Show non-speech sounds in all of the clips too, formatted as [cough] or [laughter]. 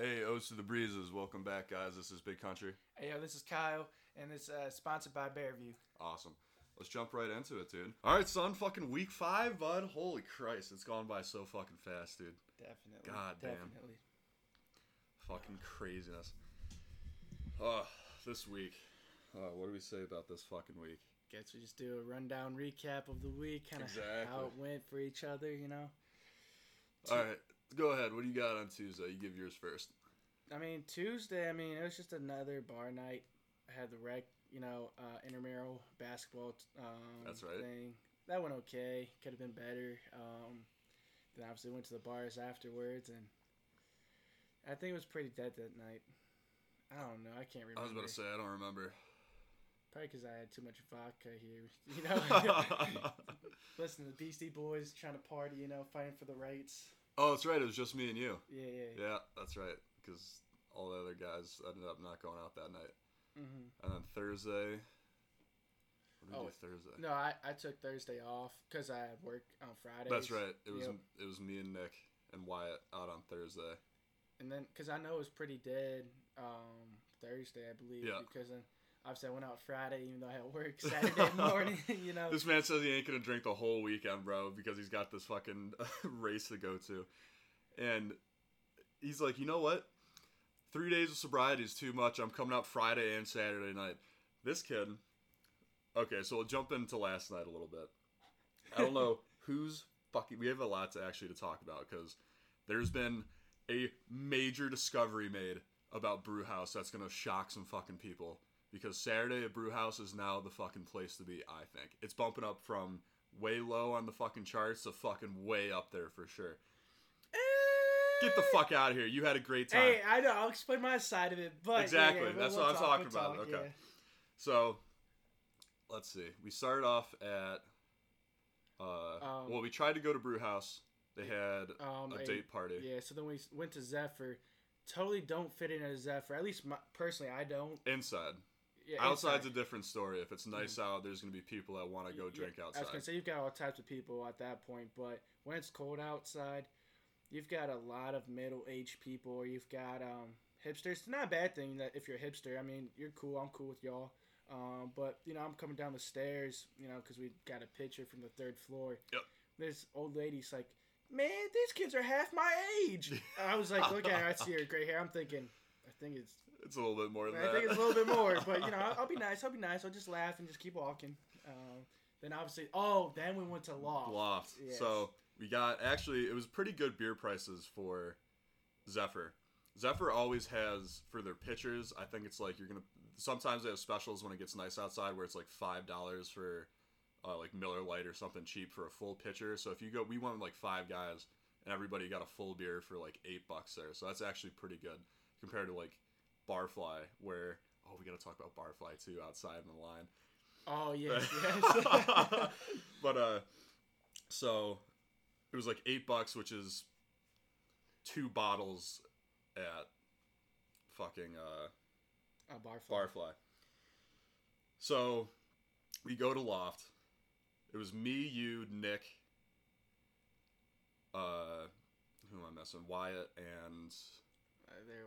Hey, O's to the Breezes. Welcome back, guys. This is Big Country. Hey, yo, this is Kyle, and it's uh, sponsored by Bearview. Awesome. Let's jump right into it, dude. All right, son. Fucking week five, bud. Holy Christ, it's gone by so fucking fast, dude. Definitely. God damn. Definitely. Fucking craziness. Oh, this week. Uh, what do we say about this fucking week? Guess we just do a rundown recap of the week, kind of Exactly. how it went for each other, you know? All right, go ahead. What do you got on Tuesday? You give yours first. I mean, Tuesday, I mean, it was just another bar night. I had the rec, you know, uh, intramural basketball um, That's right. thing. That went okay. Could have been better. Um, then obviously went to the bars afterwards, and I think it was pretty dead that night. I don't know. I can't remember. I was about to say I don't remember. Probably because I had too much vodka here. [laughs] You know, [laughs] listen to the Beastie Boys trying to party. You know, fighting for the rights. Oh, that's right. It was just me and you. Yeah, yeah. yeah. Yeah, that's right. Because all the other guys ended up not going out that night. hmm And then Thursday. What did we Oh, Thursday? No, I, I took Thursday off because I had work on Friday. That's right. It was Yep. it was me and Nick and Wyatt out on Thursday. And then because I know it was pretty dead um, Thursday, I believe. Yeah. Because then obviously I went out Friday, even though I had work Saturday [laughs] morning. [laughs] you know. This man says he ain't gonna drink the whole weekend, bro, because he's got this fucking [laughs] race to go to, and he's like, you know what? Three days of sobriety is too much. I'm coming out Friday and Saturday night. This kid. Okay, so we'll jump into last night a little bit. I don't know who's fucking. We have a lot to actually to talk about because there's been a major discovery made about Brewhouse that's gonna shock some fucking people. Because Saturday at Brewhouse is now the fucking place to be. I think it's bumping up from way low on the fucking charts to fucking way up there for sure. Get the fuck out of here! You had a great time. Hey, I know. I'll explain my side of it, but Exactly, yeah, yeah, that's we'll what I'm talking we'll about, talk, okay. yeah. So, let's see. We started off at. Uh, Um, well, we tried to go to Brewhouse. They had Um, a a- date party. Yeah, so then we went to Zephyr. Totally don't fit in at Zephyr. At least my, personally, I don't. Inside. Yeah, Outside's inside. a different story. If it's nice out, there's gonna be people that want to go Yeah, drink I was outside. gonna say you've got all types of people at that point, but when it's cold outside, you've got a lot of middle-aged people, or you've got um, hipsters. It's not a bad thing that if you're a hipster. I mean, you're cool. I'm cool with y'all. Um, but you know, I'm coming down the stairs, you know, because we got a picture from the third floor. Yep. This old lady's like, "Man, these kids are half my age." [laughs] I was like, "Look at her. I see her gray hair. I'm thinking, I think it's It's a little bit more than that. I that. think it's a little bit more, but you know, [laughs] I'll, I'll be nice. I'll be nice. I'll just laugh and just keep walking. Um, then obviously, oh, then we went to Loft. Loft. Yes. So we got actually it was pretty good beer prices for Zephyr. Zephyr always has for their pitchers. I think it's like you're gonna. Sometimes they have specials when it gets nice outside, where it's like five dollars for uh, like Miller Lite or something cheap for a full pitcher. So if you go, we went with like five guys, and everybody got a full beer for like eight bucks there. So that's actually pretty good compared to like Barfly, where oh we got to talk about Barfly too outside in the line. Oh [laughs] yes, yes. [laughs] but uh so it was like eight bucks which is two bottles at fucking uh a barfly. barfly so we go to loft it was me you nick uh who am i messing wyatt and Uh, they're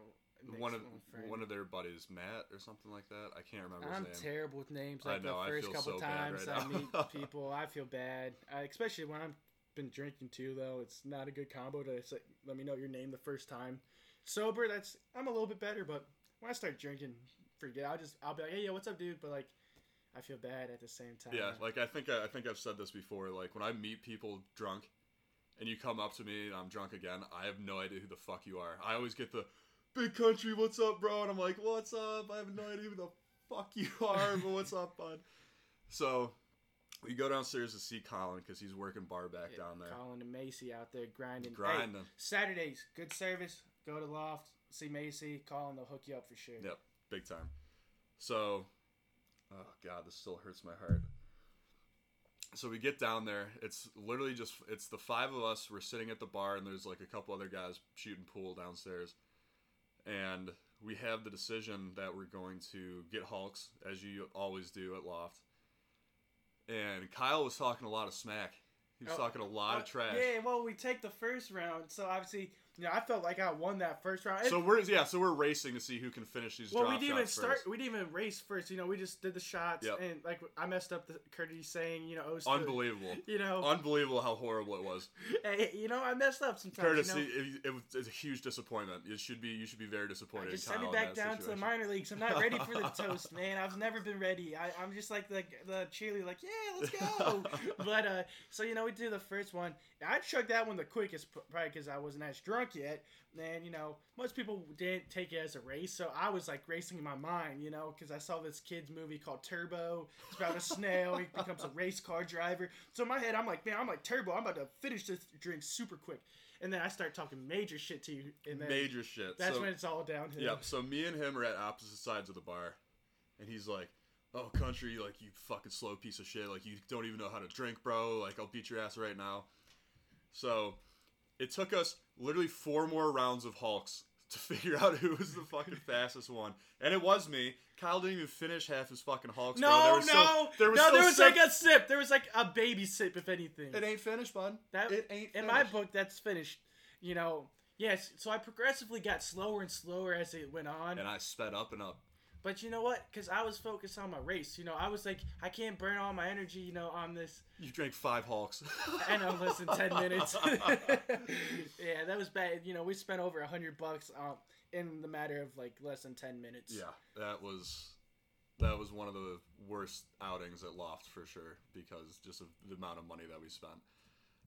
one of one of their buddies matt or something like that i can't remember I'm his name terrible with names. I Like know, I the first feel couple so bad times right I now. meet [laughs] people, I feel bad. I, especially when I've been drinking too, though. It's not a good combo to say, let me know your name the first time. Sober, that's I'm a little bit better, but when I start drinking, forget. I'll just I'll be like, hey, yo, what's up, dude? But like, I feel bad at the same time. Yeah, like I think uh, I think I've said this before. Like when I meet people drunk, and you come up to me and I'm drunk again, I have no idea who the fuck you are. I always get the big country, what's up, bro? And I'm like, what's up? I have no idea who the fuck you [laughs] are, but what's up, bud? So we go downstairs to see Colin because he's working bar back Yeah, down there, Colin and Macy out there grinding. Hey, grinding. Saturdays, good service. Go to Loft, see Macy, Colin, they'll hook you up for sure. Yep, big time. So, oh god, this still hurts my heart. So we get down there. It's literally just it's the five of us. We're sitting at the bar, and there's like a couple other guys shooting pool downstairs. And we have the decision that we're going to get Hulks, as you always do at Loft. And Kyle was talking a lot of smack. He was Oh, talking a lot of Uh, trash. Yeah, well, we take the first round, so obviously know, I felt like I won that first round. So we're yeah, so we're racing to see who can finish these. well, we didn't even start. first. We didn't even race first. You know, we just did the shots, Yep. and like I messed up the courtesy saying, you know, it was Unbelievable. you know, Unbelievable how horrible it was. [laughs] hey, you know, I messed up sometimes. Courtesy, you know? it, it's a huge disappointment. It should be you should be very disappointed. Just send me back down to the minor leagues. I'm not ready for the [laughs] toast, man. I've never been ready. I, I'm just like the the cheerleader, like, yeah, let's go. [laughs] but uh, so you know, we do the first one. I chugged that one the quickest, probably because I wasn't as drunk yet. And you know, most people didn't take it as a race, so I was like racing in my mind, you know, because I saw this kid's movie called Turbo. It's about a [laughs] snail. He becomes a race car driver. So in my head, I'm like, man, I'm like Turbo. I'm about to finish this drink super quick. And then I start talking major shit to you, and then Major shit. that's so, when it's all downhill. Yep. So me and him are at opposite sides of the bar, and he's like, "Oh, country, like you fucking slow piece of shit. Like you don't even know how to drink, bro. Like I'll beat your ass right now." So it took us literally four more rounds of Hulks to [laughs] figure out who was the fucking [laughs] fastest one, and it was me. Kyle didn't even finish half his fucking Hulks. bro. There No, was no, still, there was no. There was sip- like a sip. There was like a baby sip, if anything. It ain't finished, bud. That it ain't. in Finished. my book. That's finished. You know. Yes. So I progressively got slower and slower as it went on. and I sped up and up. But you know what? Because I was focused on my race. You know, I was like, I can't burn all my energy. You know, on this. You drank five Hulks. And I'm less than ten [laughs] minutes. [laughs] yeah, that was bad. You know, we spent over a hundred bucks um, in the matter of like less than ten minutes. Yeah, that was that was one of the worst outings at Loft for sure because just of the amount of money that we spent.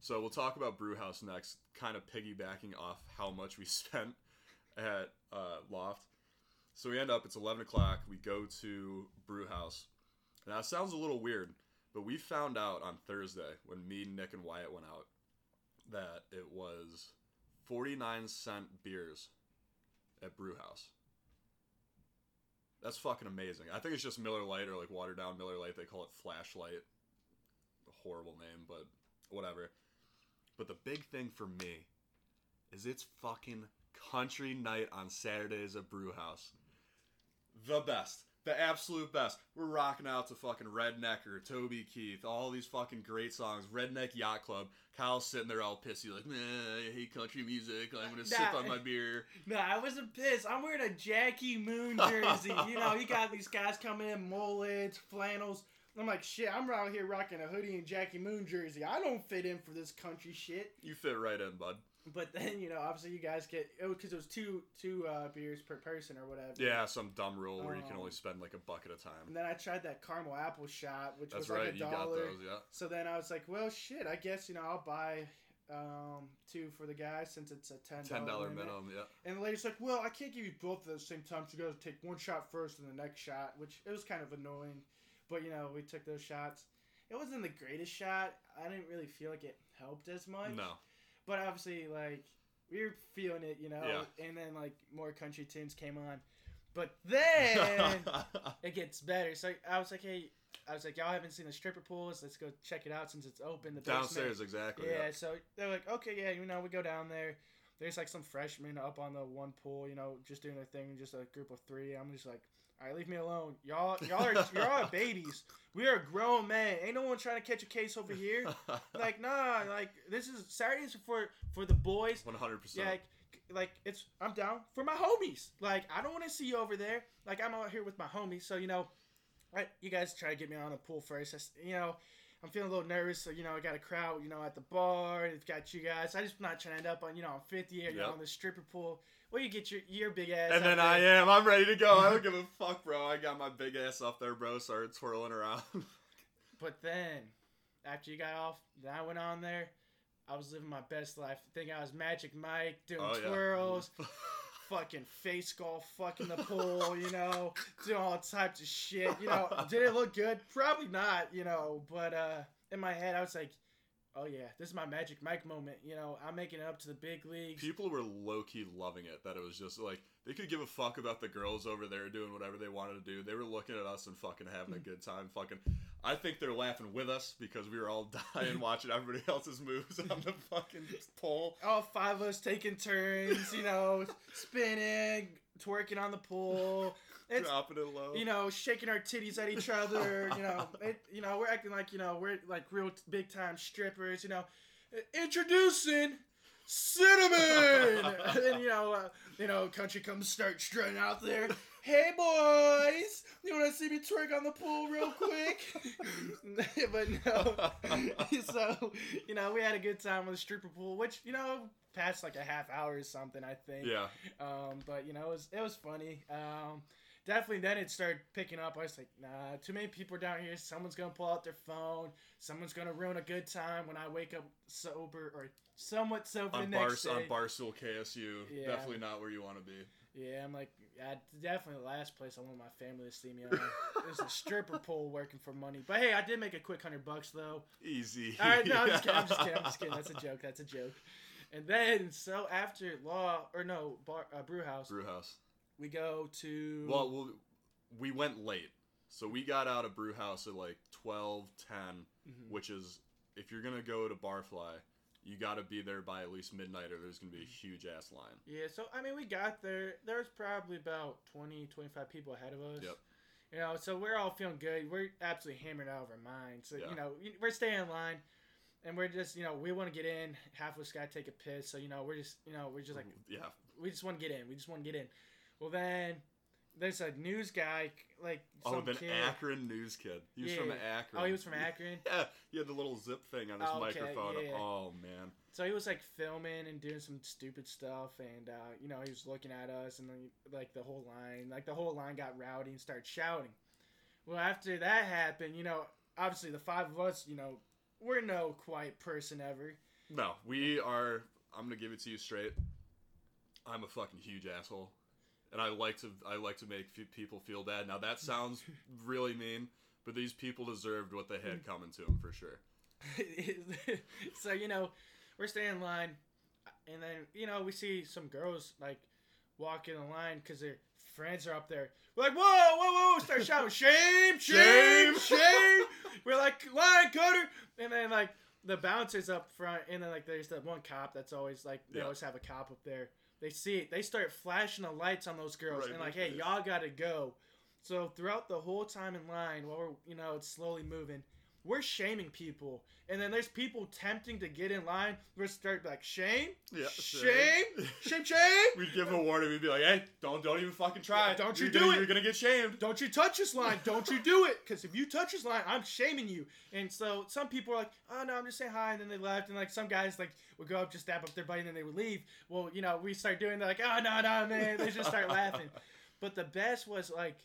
So we'll talk about Brewhouse next, kind of piggybacking off how much we [laughs] spent at uh, Loft. So we end up it's eleven o'clock. We go to Brewhouse. Now it sounds a little weird, but we found out on Thursday when me, Nick, and Wyatt went out that it was forty nine cent beers at Brewhouse. That's fucking amazing. I think it's just Miller Lite or like watered down Miller Lite. They call it Flashlight. A horrible name, but whatever. But the big thing for me is it's fucking country night on Saturdays at Brewhouse. The best. The absolute best. We're rocking out to fucking Rednecker, Toby Keith, all these fucking great songs. Redneck Yacht Club. Kyle's sitting there all pissy, like, man, I hate country music. I'm gonna sip on my beer. [laughs] No, I wasn't pissed. I'm wearing a Jackie Moon jersey. you know, you got these guys coming in mullets, flannels. I'm like, shit, I'm around here rocking a hoodie and Jackie Moon jersey. I don't fit in for this country shit. You fit right in, bud. But then, you know, obviously you guys get because it was two two uh, beers per person or whatever. Yeah, some dumb rule where you can Um, only spend like a buck at a time. And then I tried that caramel apple shot, which That's was like a you got dollar. those, yeah. So then I was like, well, shit, I guess you know I'll buy um, two for the guy since it's a ten Ten dollar minimum, yeah. And the lady's like, "Well, I can't give you both at the same time. So you got to take one shot first and the next shot," which it was kind of annoying. But you know, we took those shots. It wasn't the greatest shot. I didn't really feel like it helped as much. No. But obviously, like we were feeling it, you know. Yeah. And then like more country tunes came on. But then [laughs] it gets better. So I was like, "Hey." I was like, y'all haven't seen the stripper pools. Let's go check it out since it's open. The basement." Downstairs, exactly. Yeah, Yeah. so they're like, okay, yeah, you know, we go down there. There's like some freshmen up on the one pool, you know, just doing their thing, just a group of three. I'm just like, all right, leave me alone. Y'all, y'all are, y'all are [laughs] babies. We are grown men. Ain't no one trying to catch a case over here. [laughs] Like, nah, like this is Saturdays for for the boys. One hundred percent. like, like it's I'm down for my homies. Like I don't want to see you over there. Like I'm out here with my homies. So you know, right? You guys try to get me on the pool first. I you know, I'm feeling a little nervous. So you know, I got a crowd. You know, at the bar. It's got you guys. I just not trying to end up on you know on 50 or you know on the stripper pool. Well, you get your your big ass. And then there. I am. I'm ready to go. I don't [laughs] give a fuck, bro. I got my big ass up there, bro. Started twirling around. [laughs] But then, after you got off, then I went on there. I was living my best life. Think I was Magic Mike doing oh yeah. twirls. [laughs] fucking face golf, fucking the pool, you know, doing all types of shit. You know, did it look good? Probably not, you know, but uh in my head I was like, Oh yeah, this is my magic Mike moment, you know, I'm making it up to the big leagues. People were low key loving it. That it was just like they could give a fuck about the girls over there doing whatever they wanted to do. They were looking at us and fucking having a good time. Fucking, I think they're laughing with us because we were all [laughs] dying watching everybody else's moves on the fucking pole. all five of us taking turns, you know, [laughs] spinning, twerking on the pool. It's dropping it low. you know, shaking our titties at each other. You know, [laughs] it, you know, we're acting like you know we're like real big time strippers. You know, introducing cinnamon, [laughs] and you know, uh, you know, country comes start strutting out there. Hey boys, you want to see me twerk on the pool real quick? [laughs] but no, so you know, we had a good time with the stripper pool, which you know, passed like a half hour or something, I think. Yeah. Um, but you know, it was it was funny. Um, definitely then it started picking up. I was like, nah, too many people down here. Someone's gonna pull out their phone. Someone's gonna ruin a good time when I wake up sober or somewhat sober the On, Bar- next on day. Barstool KSU, Yeah. definitely not where you want to be. yeah, I'm like, yeah, definitely the last place I want my family to see me on. [laughs] There's a stripper pole working for money. But hey, I did make a quick hundred bucks though. Easy. All right, no, I'm just kidding. I'm just kidding. I'm just kidding. That's a joke. That's a joke. And then so after law or no bar uh, brew house, Brew house. We go to Well, well, we went late. So we got out of brew house at like 12, 10, Mhm. which is if you're going to go to Barfly, you got to be there by at least midnight or there's going to be a huge ass line. Yeah, so I mean, we got there. There was probably about 20, 25 people ahead of us. Yep. You know, so we're all feeling good. We're absolutely hammered out of our minds. So, Yeah. you know, we're staying in line. And we're just, you know, we want to get in. Half of us got to take a piss. So, you know, we're just, you know, we're just like, yeah. we just want to get in. We just want to get in. Well, then there's a news guy, like Oh, some the kid. Akron news kid. He was from Yeah. Akron. Oh, he was from [laughs] Akron. Yeah, he had the little zip thing on his Oh, okay, microphone. yeah. Oh man. So he was like filming and doing some stupid stuff, and uh, you know he was looking at us, and then like the whole line, like the whole line got rowdy and started shouting. Well, after that happened, you know, obviously the five of us, you know, we're no quiet person ever. No, we are. I'm gonna give it to you straight. I'm a fucking huge asshole, and I like to. I like to make fe- people feel bad. Now that sounds [laughs] really mean, but these people deserved what they had coming to them for sure. [laughs] so you know, we're staying in line, and then you know we see some girls like walk in the line because their friends are up there. We're like, whoa, whoa, whoa! Start shouting, [laughs] shame, shame, Shame. shame. We're like, line cutter, and then like the bouncers up front, and then like there's that one cop that's always like they Yeah. always have a cop up there. They see it, they start flashing the lights on those girls, Right and like, hey, y'all gotta go. So throughout the whole time in line, while we're you know it's slowly moving, we're shaming people, and then there's people tempting to get in line. We're start like shame, Yeah. shame, shame, [laughs] shame. We'd give them a warning. We'd be like, "Hey, don't don't even fucking try. Don't you You're do gonna, it. You're gonna get shamed." Don't you touch this line? Don't you do it? Because if you touch this line, I'm shaming you. And so some people are like, oh no, I'm just saying hi, and then they left. And like some guys like would go up, just dap up their buddy, and then they would leave. Well, you know, we start doing that, like, oh no, no, man. They just start laughing. [laughs] But the best was like,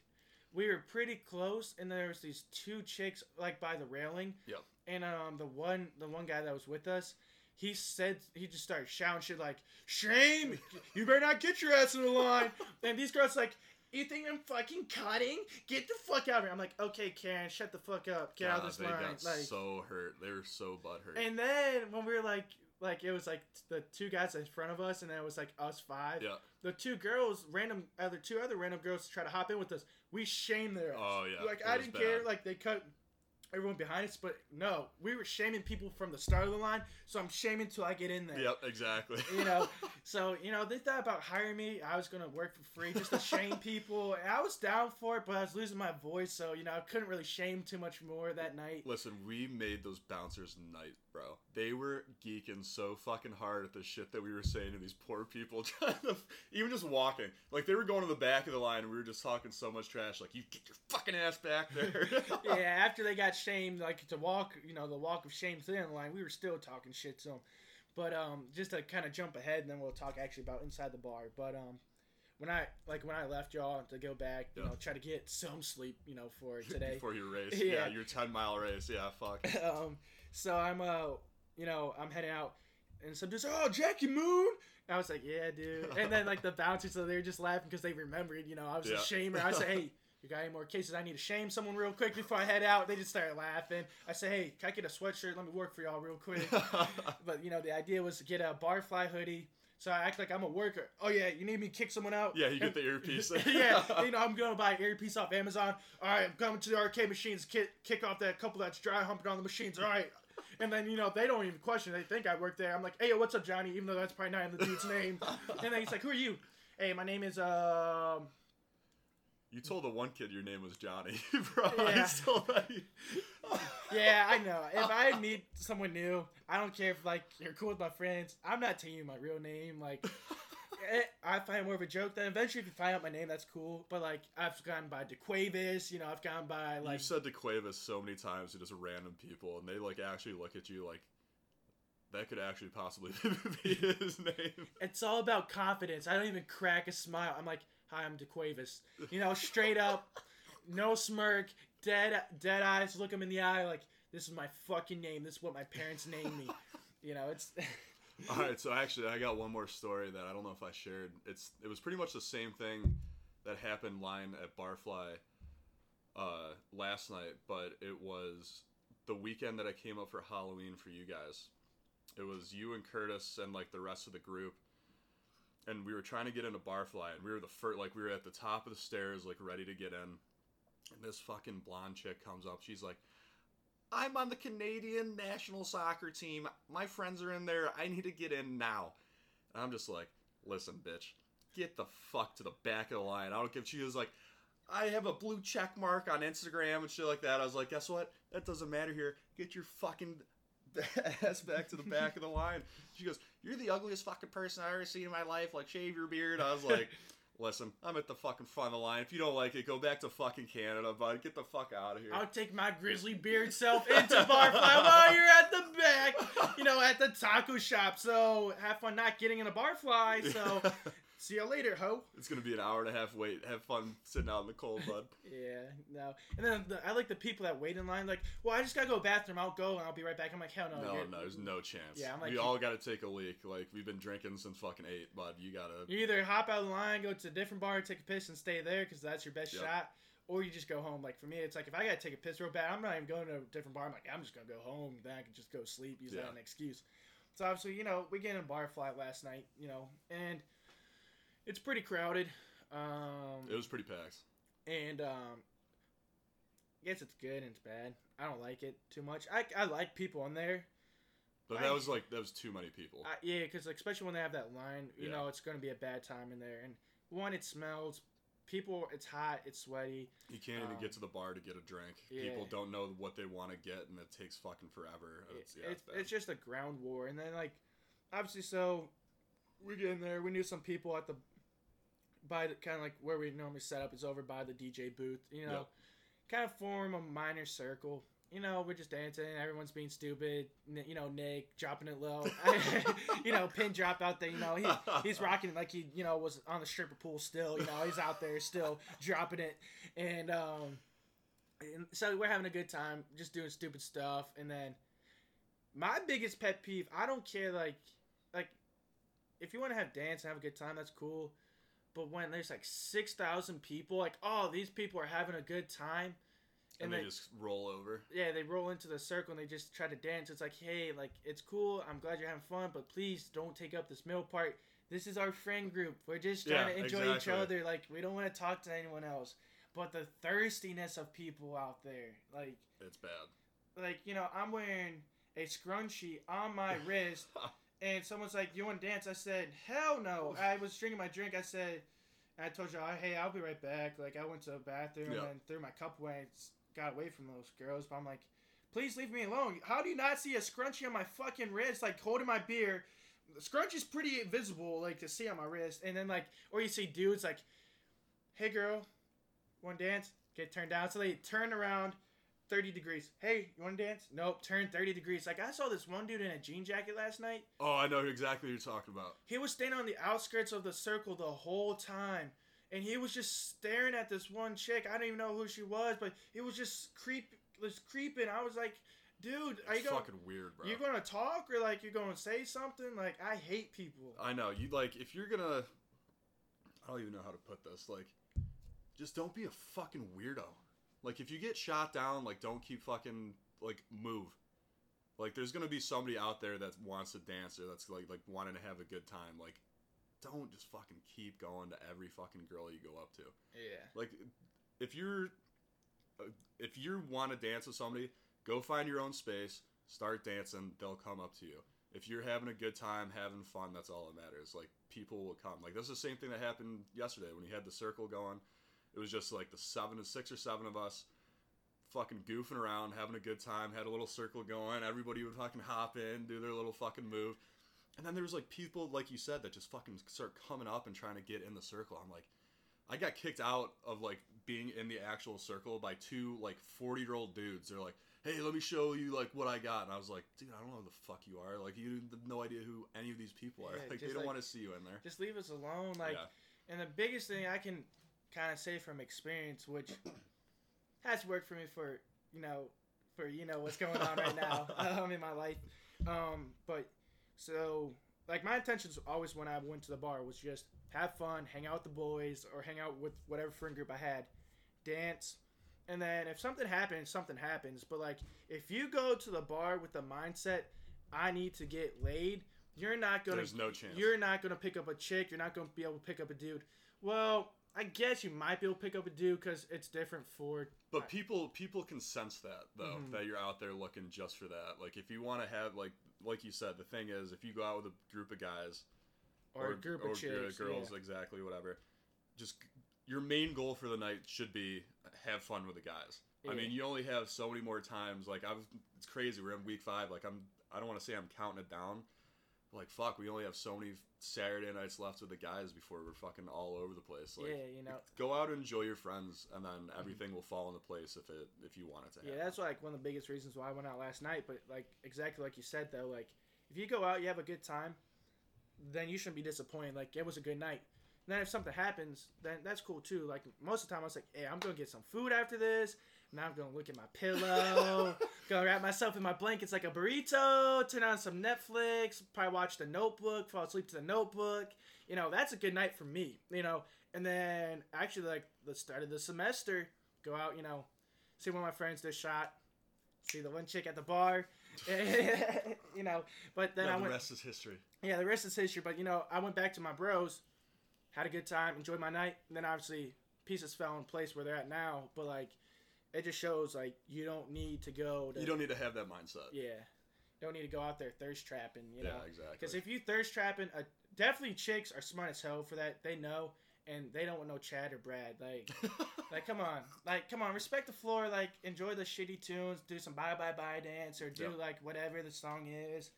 we were pretty close, and there was these two chicks like by the railing. Yep. And um, the one, the one guy that was with us. He said he just started shouting shit like, "Shame! You better not get your ass in the line." [laughs] And these girls like, "You think I'm fucking cutting? Get the fuck out of here!" I'm like, "Okay, Karen, shut the fuck up. Get out of this they line." got Like, so hurt. They were so butthurt. and then when we were like, like it was like the two guys in front of us, and then it was like us five. yeah. The two girls, random other two other random girls, try to hop in with us. We shamed their. Oh yeah. Like I didn't care. Like they cut everyone behind us, but no, we were shaming people from the start of the line. So I'm shaming till I get in there. Yep. Exactly. You know, [laughs] so you know they thought about hiring me. I was gonna work for free just to shame [laughs] people, and I was down for it, but I was losing my voice, so you know I couldn't really shame too much more that night. Listen, we made those bouncers night, bro. They were geeking so fucking hard at the shit that we were saying to these poor people, [laughs] trying to even just walking. Like they were going to the back of the line, and we were just talking so much trash. Like you get your fucking ass back there. [laughs] [laughs] yeah, after they got shamed, like to walk, you know, the walk of shame the the line, we were still talking shit to them. But um, just to kind of jump ahead, and then we'll talk actually about inside the bar. But um, when I like when I left y'all to go back, you Yeah. know, try to get some sleep, you know, for today. Before your race, Yeah. yeah. your ten mile race, yeah, fuck. um, so I'm uh, you know, I'm heading out, and some dude's like, "Oh, Jackie Moon." And I was like, "Yeah, dude." And then like the bouncers, so they were just laughing because they remembered, you know, I was a shamer. I said, "Hey." [laughs] You got any more cases? I need to shame someone real quick before I head out. They just started laughing. I said, "Hey, can I get a sweatshirt? Let me work for y'all real quick." [laughs] but you know, the idea was to get a barfly hoodie. So I act like I'm a worker. Oh yeah, you need me to kick someone out? yeah, you get [laughs] the earpiece. yeah, you know, I'm gonna buy an earpiece off Amazon. All right, I'm coming to the arcade machines, kick, kick off that couple that's dry humping on the machines. All right. And then, you know, they don't even question. They think I work there. I'm like, hey, what's up, Johnny? Even though that's probably not in the dude's name. And then he's like, who are you? Hey, my name is, um, You told the one kid your name was Johnny, [laughs] bro. Yeah. I yeah, I know. [laughs] If I meet someone new, I don't care if like you're cool with my friends. I'm not telling you my real name. Like, Eh, I find more of a joke. Then eventually, if you find out my name, that's cool. But like, I've gone by DeQuavis. You know, I've gone by like. You've said DeQuavis so many times to just random people, and they like actually look at you like that could actually possibly [laughs] be his name. It's all about confidence. I don't even crack a smile. I'm like, "Hi, I'm DeQuavis." You know, straight up, no smirk, dead dead eyes. Look him in the eye, like, "This is my fucking name. This is what my parents named me." You know, it's. [laughs] All right, so actually, I got one more story that I don't know if I shared. It's it was pretty much the same thing that happened line at Barfly uh, last night, but it was the weekend that I came up for Halloween for you guys. It was you and Curtis and like the rest of the group, and we were trying to get into Barfly, and we were the first, like we were at the top of the stairs, like ready to get in, and this fucking blonde chick comes up. She's like. I'm on the Canadian national soccer team. My friends are in there. I need to get in now. And I'm just like, listen, bitch, get the fuck to the back of the line. I don't give. She was like, I have a blue check mark on Instagram and shit like that. I was like, guess what? That doesn't matter here. Get your fucking [laughs] ass back to the back of the line. She goes, You're the ugliest fucking person I've ever seen in my life. Like, shave your beard. I was like, [laughs] Listen, I'm at the fucking front of the line. If you don't like it, go back to fucking Canada, bud. Get the fuck out of here. I'll take my grizzly beard self into Barfly while you're at the back, you know, at the taco shop. So have fun not getting in a Barfly. So [laughs] see you later, ho. It's gonna be an hour and a half wait. Have fun sitting out in the cold, bud. [laughs] Yeah, no. And then the, I like the people that wait in line. Like, well, I just gotta go bathroom. I'll go and I'll be right back. I'm like, hell no. No, no, there's no chance. Yeah, I'm like- we all gotta take a leak. Like we've been drinking since fucking eight, bud. You gotta. You either hop out of the line, go to a different bar, take a piss, and stay there because that's your best Yep. shot, or you just go home. Like for me, it's like if I gotta take a piss real bad, I'm not even going to a different bar. I'm like, I'm just gonna go home. Then I can just go sleep. Use that as an excuse. So obviously, you know, we get in a Barfly last night, you know, and it's pretty crowded. Um, It was pretty packed. and um, I guess it's good and it's bad. I don't like it too much. I, I like people in there. But I- that was like that was too many people. I, yeah, because especially when they have that line, you Yeah. know, it's going to be a bad time in there. And one, it smells. People, it's hot, it's sweaty. You can't even um, get to the bar to get a drink. yeah. People don't know what they want to get, and it takes fucking forever. It's, yeah, it's, it's, it's, just a ground war. And then, like, obviously, so we get in there. We knew some people at the by the kind of like where we normally set up is over by the DJ booth. You know, Yep. kind of form a minor circle. You know, we're just dancing. Everyone's being stupid. N- You know, Nick dropping it low. [laughs] [laughs] you know, pin drop out there. You know, he, he's [laughs] rocking it like he, you know, was on the stripper pool still. You know, he's out there still dropping it. And um, and so we're having a good time, just doing stupid stuff. And then my biggest pet peeve, I don't care like like if you want to have dance and have a good time, that's cool. But when there's like six thousand people, like oh these people are having a good time, and, and they they just roll over. yeah they roll into the circle and they just try to dance. It's like hey like it's cool, I'm glad you're having fun, but please don't take up this middle part. This is our friend group. We're just trying Yeah, to enjoy each other. Like we don't want to talk to anyone else. But the thirstiness of people out there, like It's bad. like you know i'm wearing a scrunchie on my wrist [laughs] and someone's like you want to dance? I said hell no. I was drinking my drink. I said i told you hey i'll be right back. Like i went to the bathroom Yeah. and threw my cup away and got away from those girls but i'm like please leave me alone. How do you not see a scrunchie on my fucking wrist like holding my beer? The scrunchie's pretty visible like to see on my wrist and then like or you see dudes like hey girl want to dance? Get turned down. So they turn around 30 degrees. Hey, you want to dance? Nope, turn 30 degrees. Like, I saw this one dude in a jean jacket last night. Oh, I know exactly what you're talking about. He was standing on the outskirts of the circle the whole time. And he was just staring at this one chick. I don't even know who she was, but he was just creep, was creeping. I was like, dude, are you fucking weird, bro. you going to talk or like you're going to say something? Like, I hate people. I know you like if you're gonna. I don't even know how to put this. Like, just don't be a fucking weirdo. Like, if you get shot down, like, don't keep fucking like move. Like, there's gonna be somebody out there that wants to dance or that's like like wanting to have a good time. Like, don't just fucking keep going to every fucking girl you go up to. Yeah. Like, if you're uh, if you want to dance with somebody, go find your own space, start dancing. They'll come up to you. If you're having a good time, having fun, that's all that matters. Like people will come. Like this is the same thing that happened yesterday when we had the circle going. It was just like the seven, or six or seven of us. fucking goofing around, having a good time, had a little circle going. Everybody would fucking hop in, do their little fucking move. And then there was like people, like you said, that just fucking start coming up and trying to get in the circle. I'm like, I got kicked out of like being in the actual circle by two like 40 year old dudes. They're like, hey, let me show you like what I got. And I was like, dude, I don't know who the fuck you are. Like, you have no idea who any of these people are. Yeah, like, they don't like- want to see you in there. Just leave us alone. Like, yeah. and the biggest thing I can kind of say from experience, which [clears throat] has worked for me for you know, for you know what's going on right now um, [laughs] [laughs] in my life. Um, but so like my intentions always when I went to the bar was just have fun, hang out with the boys, or hang out with whatever friend group I had, dance, and then if something happens, something happens. But like if you go to the bar with the mindset I need to get laid, you're not gonna There's no chance. you're not gonna pick up a chick. You're not gonna be able to pick up a dude. Well, I guess you might be able to pick up a dude because it's different for. But people people can sense that though Mhm. that you're out there looking just for that. Like if you want to have like like you said, the thing is if you go out with a group of guys Or, a group or of chicks, girls, yeah. exactly whatever. Just your main goal for the night should be have fun with the guys. I mean, you only have so many more times. Like I was, it's crazy. We're in week five. Like I'm, I don't want to say I'm counting it down. Like fuck, we only have so many Saturday nights left with the guys before we're fucking all over the place. Like, yeah, you know. go out and enjoy your friends, and then mm-hmm. everything will fall into place if it if you want it to happen. Yeah, that's like one of the biggest reasons why I went out last night. But like exactly like you said though, like if you go out, you have a good time, then you shouldn't be disappointed. Like it was a good night. And then if something happens, then that's cool too. Like most of the time, I was like, "Hey, I'm gonna get some food after this. Now I'm gonna look at my pillow, [laughs] gonna wrap myself in my blankets like a burrito, turn on some Netflix, probably watch The Notebook, fall asleep to The Notebook. You know, that's a good night for me. You know, and then actually like the start of the semester, go out. You know, see one of my friends this shot, see the one chick at the bar. [laughs] you know, but then I the went. rest is history. Yeah, the rest is history. But you know, I went back to my bros, had a good time, enjoyed my night, and then obviously pieces fell in place where they're at now. But like, it just shows like you don't need to go to. You don't need to have that mindset. Yeah, don't need to go out there thirst trapping. You know, yeah exactly. because if you thirst trapping, uh, definitely chicks are smart as hell for that. They know, and they don't want no Chad or Brad. Like, [laughs] like come on, like come on, respect the floor. Like enjoy the shitty tunes, do some bye bye bye dance, or do Yeah. like whatever the song is.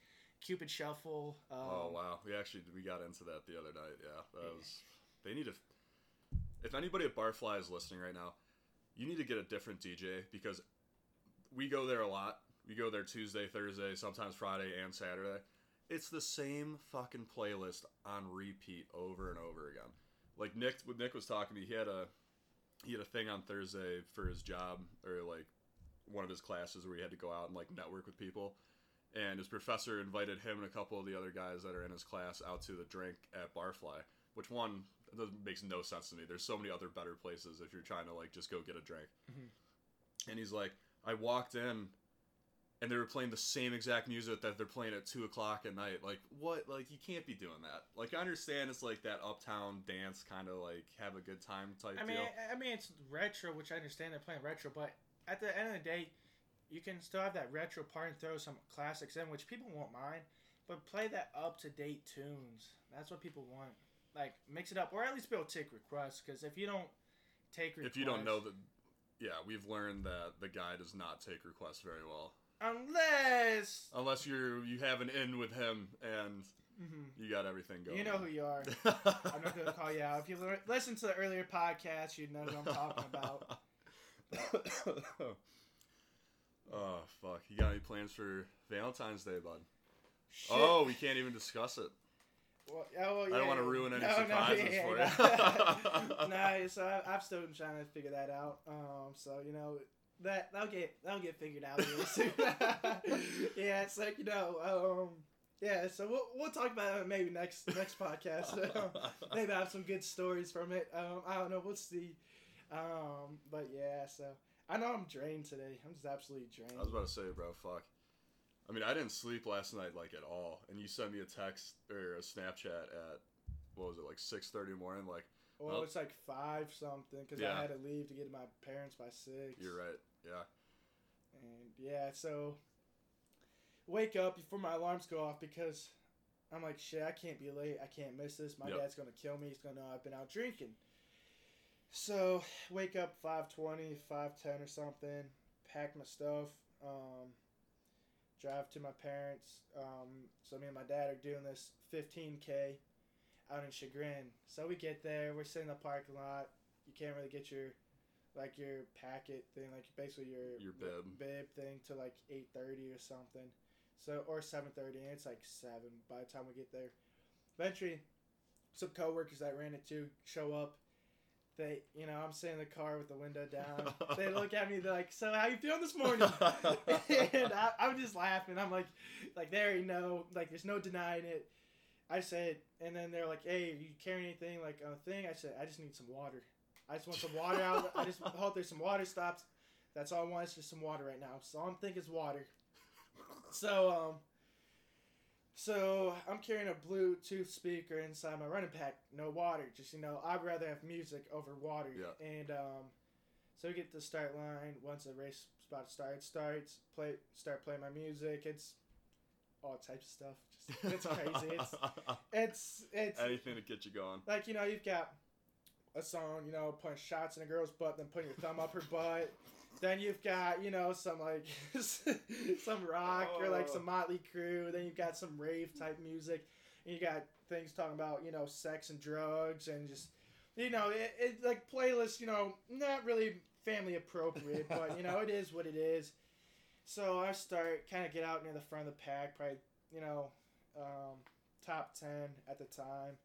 Cupid shuffle. Um, oh wow, we actually we got into that the other night. Yeah, that Yeah. was. They need to. If anybody at Barfly is listening right now, you need to get a different DJ because we go there a lot. We go there Tuesday, Thursday, sometimes Friday and Saturday. It's the same fucking playlist on repeat over and over again. Like Nick, Nick was talking to me, he had a he had a thing on Thursday for his job or like one of his classes where he had to go out and like network with people. And his professor invited him and a couple of the other guys that are in his class out to the drink at Barfly, which one that makes no sense to me. There's so many other better places if you're trying to like just go get a drink. Mhm. And he's like, I walked in and they were playing the same exact music that they're playing at two o'clock at night. Like what? Like you can't be doing that. Like I understand it's like that uptown dance kind of like have a good time type I mean, deal. I, I mean, it's retro, which I understand they're playing retro, but at the end of the day, you can still have that retro part and throw some classics in, which people won't mind. But play that up to date tunes. That's what people want. Like mix it up, or at least be able to take requests. Because if you don't take requests, If you don't know that, yeah, we've learned that the guy does not take requests very well, unless unless you're you have an in with him and Mhm. you got everything going. you know who you are. I'm not gonna call you out. If you lear- listen to the earlier podcast, you know what I'm talking about. [laughs] [coughs] oh fuck! You got any plans for Valentine's Day, bud? Shit. Oh, we can't even discuss it. Well, yeah, well, I don't wanna ruin any No, no, surprises yeah, for yeah. you. [laughs] no, so I, I'm still trying to figure that out. Um, so you know that that'll get that'll get figured out real soon. [laughs] yeah, it's like you know, um, yeah. So we'll we'll talk about it maybe next next podcast. [laughs] maybe I have some good stories from it. Um, I don't know. We'll see. Um, but yeah, so I know I'm drained today. I'm just absolutely drained. I was about to say, bro, fuck. I mean, I didn't sleep last night like at all, and you sent me a text or a Snapchat at what was it like six thirty in the morning? Like well, well- it's like five something because Yeah. I had to leave to get to my parents by six. you're right, yeah. And yeah, so wake up before my alarms go off because I'm like, shit, I can't be late. I can't miss this. My Yep. dad's gonna kill me. He's gonna know I've been out drinking. So wake up 5:20, 5:10 or something. pack my stuff, um, drive to my parents. Um, so me and my dad are doing this 15k out in Chagrin. So we get there, we're sitting in the parking lot. You can't really get your like your packet thing, like basically your Your bib. bib thing to like eight thirty or something. So or seven thirty, and it's like seven by the time we get there. Eventually, some coworkers that ran it too show up. They, you know, I'm sitting in the car with the window down. [laughs] they look at me. They're like, "So how you feeling this morning?" [laughs] and I, I'm just laughing. I'm like, like they already know. Like there's no denying it. I said, and then they're like, "Hey, you carry anything like a thing?" I said, "I just need some water. I just want some water out. I just [laughs] hope there's some water stops. That's all I want is just some water right now. So all I'm thinking is water." So um, so I'm carrying a Bluetooth speaker inside my running pack. No water. Just you know, I'd rather have music over water. Yeah. And um, so we get to the start line. Once the race is about to start, starts. Play, start playing my music. It's all types of stuff. Just it's crazy. It's [laughs] it's it's Anything to get you going. like you know you've got a song you know putting shots in a girl's butt then putting your thumb up her butt then you've got you know some like [laughs] some rock or like some Mötley Crüe. then you've got some rave type music. And you got things talking about you know sex and drugs and just you know it, it like playlists you know not really family appropriate but you know it is what it is. So i start kind of get out near the front of the pack probably you know um, top 10 at the time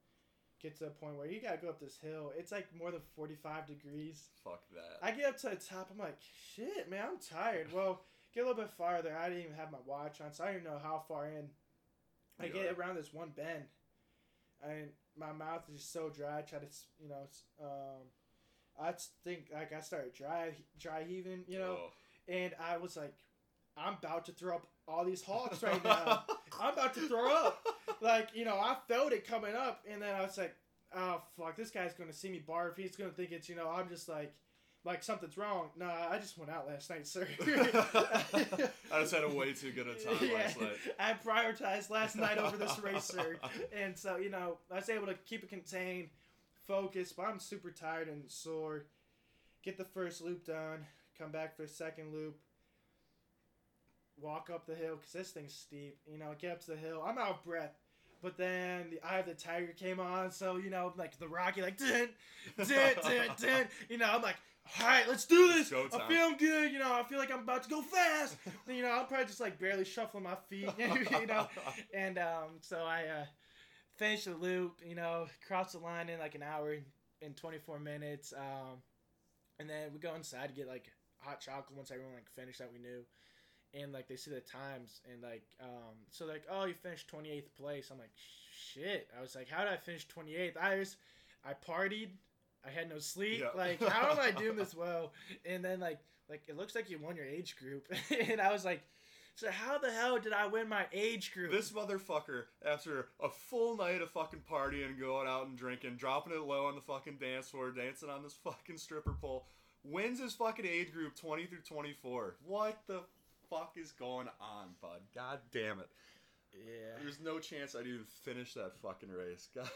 get to a point where you gotta go up this hill. It's like more than 45 degrees. Fuck that. I get up to the top, I'm like, shit, man, I'm tired. [laughs] Well, get a little bit farther. I didn't even have my watch on, so I don't even know how far in. I Yeah. get around this one bend, and my mouth is just so dry. I try to, you know, um, I think like I started dry, dry heaving, you know, Oh. and I was like, I'm about to throw up all these Hulks right [laughs] now. I'm about to throw up. [laughs] Like, you know, I felt it coming up, and then I was like, oh, fuck, this guy's going to see me barf. He's going to think it's, you know, I'm just like, like something's wrong. Nah, I just went out last night, sir. [laughs] I just had a way too good a time last night. I prioritized last night over this race, sir. [laughs] And so, you know, I was able to keep it contained, focused, but I'm super tired and sore. Get the first loop done, come back for the second loop, walk up the hill, because this thing's steep. You know, get up to the hill. I'm out of breath. But then the Eye of the Tiger came on, so, you know, like the Rocky, like, dun, dun, dun, [laughs] dun. You know, I'm like, all right, let's do this. I feel good. You know, I feel like I'm about to go fast. [laughs] you know, I'm probably just like barely shuffling my feet. [laughs] you know, and um, so I uh, finished the loop. You know, crossed the line in like an hour and 24 minutes. Um, and then we go inside to get like hot chocolate once everyone like finished that we knew. And like they see the times and like um, so like oh you finished 28th place. I'm like shit. I was like how did I finish 28th? I was I partied. I had no sleep. Yeah. Like how am I doing this [laughs] well? And then like like it looks like you won your age group. [laughs] and I was like so how the hell did I win my age group? This motherfucker, after a full night of fucking partying, going out and drinking, dropping it low on the fucking dance floor, dancing on this fucking stripper pole, wins his fucking age group 20 through 24. What the fuck is going on, bud? God damn it. yeah. There's no chance I'd even finish that fucking race. [laughs] God.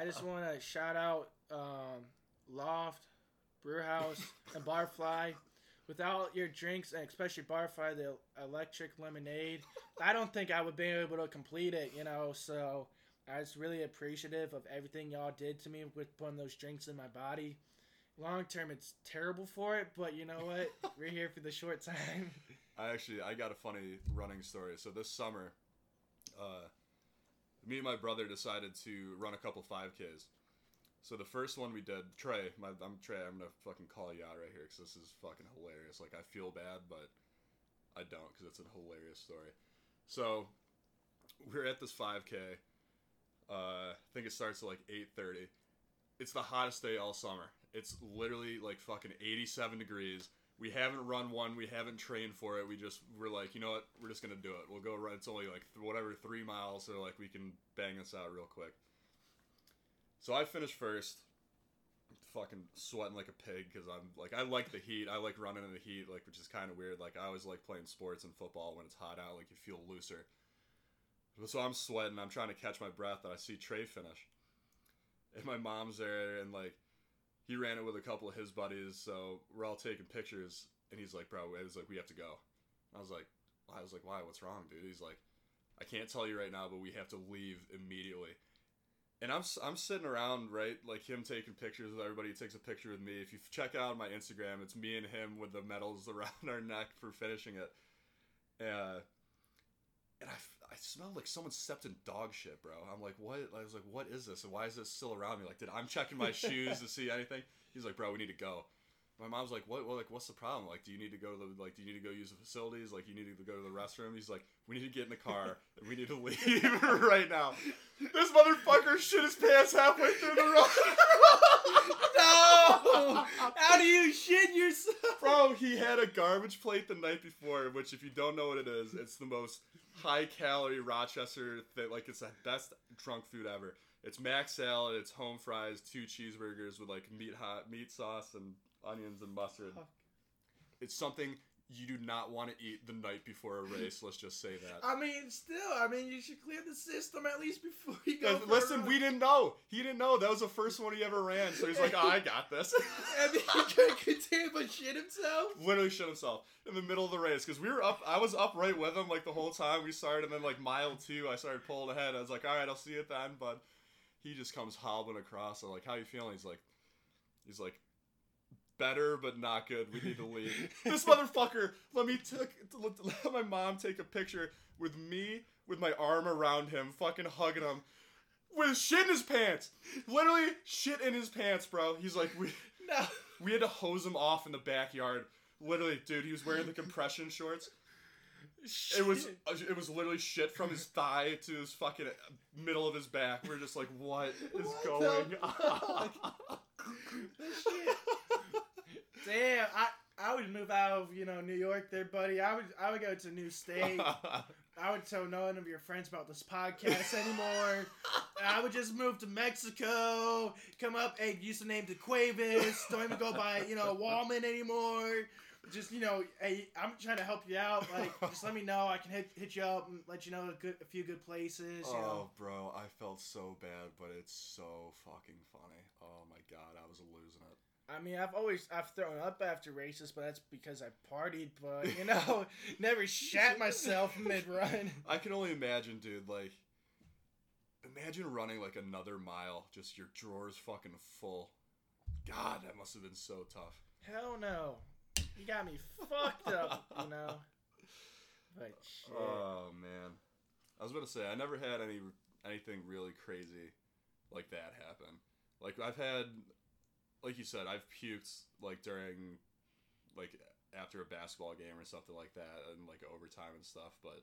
I just want to shout out um, Loft, Brewhouse, [laughs] and Barfly. Without your drinks, and especially Barfly, the electric lemonade, I don't think I would be able to complete it, you know. So I was really appreciative of everything y'all did to me with putting those drinks in my body. Long term, it's terrible for it, but you know what? [laughs] We're here for the short time. I actually I got a funny running story. So this summer, uh, me and my brother decided to run a couple 5Ks. So the first one we did, Trey, my, I'm Trey. I'm gonna fucking call you out right here because this is fucking hilarious. Like I feel bad, but I don't because it's a hilarious story. So we're at this 5K. Uh, I think it starts at like 8:30. It's the hottest day all summer. It's literally like fucking 87 degrees. We haven't run one. We haven't trained for it. We just we're like, you know what? We're just gonna do it. We'll go run. It's only like th- whatever three miles, so like we can bang this out real quick. So I finished first, fucking sweating like a pig because I'm like I like the heat. I like running in the heat, like which is kind of weird. Like I always like playing sports and football when it's hot out. Like you feel looser. So I'm sweating. I'm trying to catch my breath, and I see Trey finish, and my mom's there, and like he ran it with a couple of his buddies, so we're all taking pictures. and he's like, bro, it was like we have to go. I was like, I was like, why? What's wrong, dude? He's like, I can't tell you right now, but we have to leave immediately. And I'm, I'm sitting around, right? Like him taking pictures with everybody. He takes a picture with me. If you check out my Instagram, it's me and him with the medals [laughs] around our neck for finishing it. Uh, and I, I smelled like someone stepped in dog shit, bro. I'm like, what? I was like, what is this? And why is this still around me? Like, did I'm checking my [laughs] shoes to see anything? He's like, bro, we need to go. My mom's like, what? Well, like, what's the problem? Like, do you need to go to the like? Do you need to go use the facilities? Like, you need to go to the restroom? He's like, we need to get in the car and [laughs] we need to leave [laughs] right now. This motherfucker shit his pants halfway through the road. no! How do you shit yourself? Bro, he had a garbage plate the night before, which if you don't know what it is, it's the most high calorie Rochester that like it's the best drunk food ever. It's mac salad, it's home fries, two cheeseburgers with like meat hot meat sauce and onions and mustard. It's something you do not want to eat the night before a race. Let's just say that. I mean, still, I mean, you should clear the system at least before you go. Listen, we didn't know. He didn't know. That was the first one he ever ran. So he's like, oh, I got this. [laughs] and then he couldn't continue but shit himself. Literally shit himself in the middle of the race because we were up. I was up right with him like the whole time we started, and then like mile two, I started pulling ahead. I was like, all right, I'll see you at the end, bud. He just comes hobbling across. I'm like, how you feeling? He's like, he's like, better but not good. We need to leave. this motherfucker let me took let my mom take a picture with me with my arm around him, fucking hugging him. With shit in his pants, literally shit in his pants, bro. He's like, we, No. we had to hose him off in the backyard. Literally, dude, he was wearing the compression shorts. Shit. It was uh, it was literally shit from his thigh to his fucking uh, middle of his back. We're just like, what is What going on? [laughs] Shit. Damn, I I would move out of you know New York there, buddy. I would I would go to a new state. [laughs] I would tell none of your friends about this podcast anymore. I would just move to Mexico. Come up, hey, use the name Cuevas. Don't even go by you know Wallman anymore. Just you know, hey, I'm trying to help you out. Like, just let me know. I can hit hit you up and let you know a good a few good places. You oh, know. oh, bro, I felt so bad, but it's so fucking funny. Oh my god, I was losing it. I mean, I've always I've thrown up after races, but that's because I partied. But you know, [laughs] never shat myself [laughs] mid run. I can only imagine, dude. Like, imagine running like another mile, just your drawers fucking full. God, that must have been so tough. Hell no, you got me fucked up. You know. [laughs] But shit. Oh man, I was about to say I never had any anything really crazy like that happen. Like I've had, like you said, I've puked like during, like after a basketball game or something like that, and like overtime and stuff. But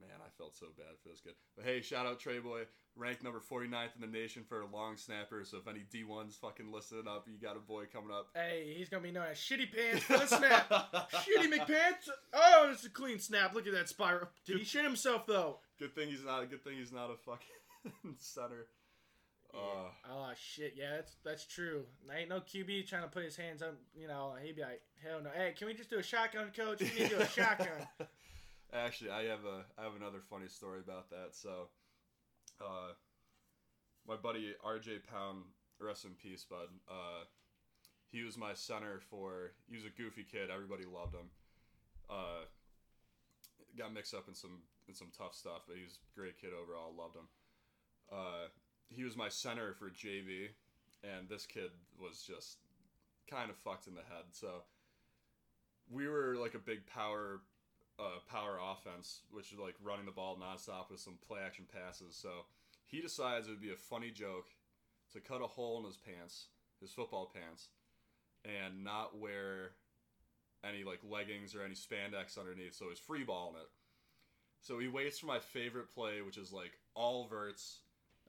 man, I felt so bad for this kid. But hey, shout out Trey Boy, ranked number 49th in the nation for a long snapper. So if any D1s fucking listening up, you got a boy coming up. Hey, he's gonna be known as Shitty Pants for the snap. [laughs] Shitty McPants. Oh, it's a clean snap. Look at that spiral. Did he shit himself though? Good thing he's not. Good thing he's not a fucking [laughs] center. Uh, Oh shit, yeah, that's that's true. Ain't no QB trying to put his hands up. You know, he'd be like, hell no. Hey, can we just do a shotgun, coach? We need to do a [laughs] shotgun. Actually, I have a I have another funny story about that. So, uh, my buddy RJ Pound, rest in peace, bud. Uh, he was my center for. He was a goofy kid. Everybody loved him. Uh, got mixed up in some in some tough stuff, but he was a great kid overall. Loved him. Uh, he was my center for JV, and this kid was just kind of fucked in the head. So we were like a big power uh, power offense, which is like running the ball nonstop with some play action passes. So he decides it would be a funny joke to cut a hole in his pants, his football pants, and not wear any like leggings or any spandex underneath. So he's free balling it. So he waits for my favorite play, which is like all verts,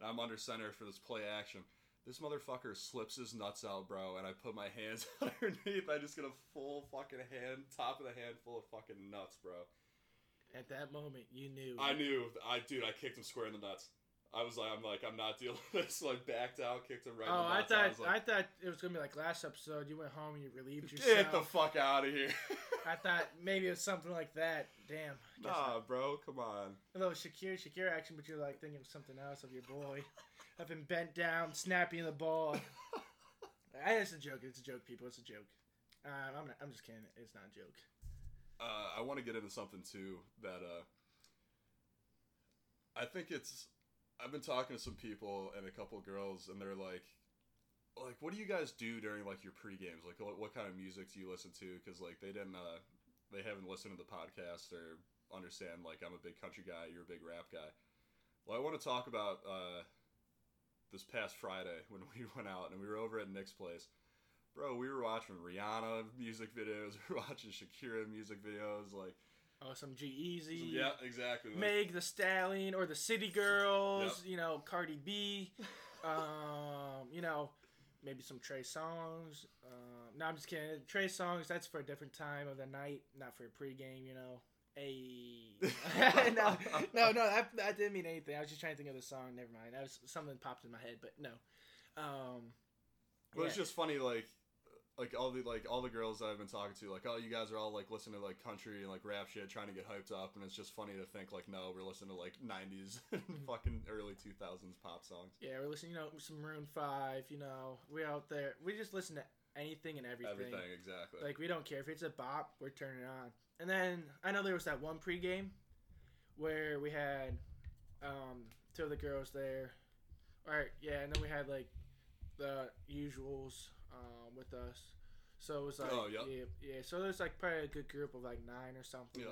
and I'm under center for this play action. This motherfucker slips his nuts out, bro, and I put my hands [laughs] underneath. I just get a full fucking hand, top of the hand full of fucking nuts, bro. At that moment, you knew. I knew, I dude, I kicked him square in the nuts. I was like, I'm like, I'm not dealing with this. [laughs] So I backed out, kicked him right Oh, I thought was like, I thought it was gonna be like last episode. You went home and you relieved yourself. get the fuck out of here. [laughs] I thought maybe it was something like that. Damn. I nah, bro, come on. A little Shakir Shakir action, but you're like thinking of something else of your boy. Having bent down, snapping the ball. [laughs] It's a joke. It's a joke, people. It's a joke. Uh, I'm, not, I'm just kidding. It's not a joke. Uh, I want to get into something too that uh, I think it's. I've been talking to some people and a couple girls, and they're like, like, what do you guys do during like your pre games? Like, what, what kind of music do you listen to? Because like they didn't, uh, they haven't listened to the podcast or understand like I'm a big country guy, you're a big rap guy. Well, I want to talk about uh, this past Friday [laughs] when we went out and we were over at Nick's place. Bro, we were watching Rihanna music videos, [laughs] we were watching Shakira music videos, like Oh, some G-Eazy. yeah, exactly. Meg the Stallion or the City Girls, Yep. you know, Cardi B, [laughs] um, you know, maybe some Trey Songz. Um, no, I'm just kidding. Trey Songz, that's for a different time of the night, not for a pregame, you know. Hey, [laughs] no, no, no, that, that didn't mean anything. I was just trying to think of the song. Never mind. That was something popped in my head, but no. Um, But it's just funny, like, like all the like all the girls that I've been talking to, like, oh, you guys are all like listening to like country and like rap shit, trying to get hyped up, and it's just funny to think like, no, we're listening to like '90s, [laughs] fucking early 2000s pop songs, yeah, we're listening, you know, some Maroon Five. You know, we're out there. We just listen to anything and everything. everything exactly. Like we don't care if it's a bop, we're turning it on. And then I know there was that one pregame where we had um two of the girls there. All right, yeah, and then we had like the usuals um with us. So it was like Oh, yep. yeah, yeah. So there's like probably a good group of like nine or something Yeah.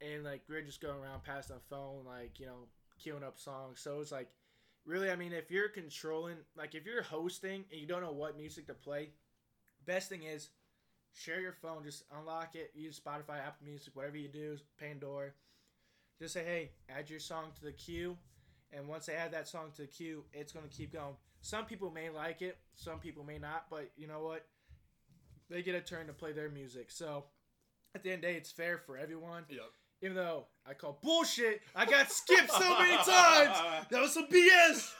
there. And like we are just going around passing the phone, like, you know, queuing up songs. So it's like really I mean if you're controlling like if you're hosting and you don't know what music to play, best thing is share your phone just unlock it use spotify apple music whatever you do pandora just say hey add your song to the queue and once they add that song to the queue it's going to keep going some people may like it some people may not but you know what? They get a turn to play their music. So at the end of the day it's fair for everyone. Yep. even though i call bullshit i got skipped so many [laughs] times. That was some bs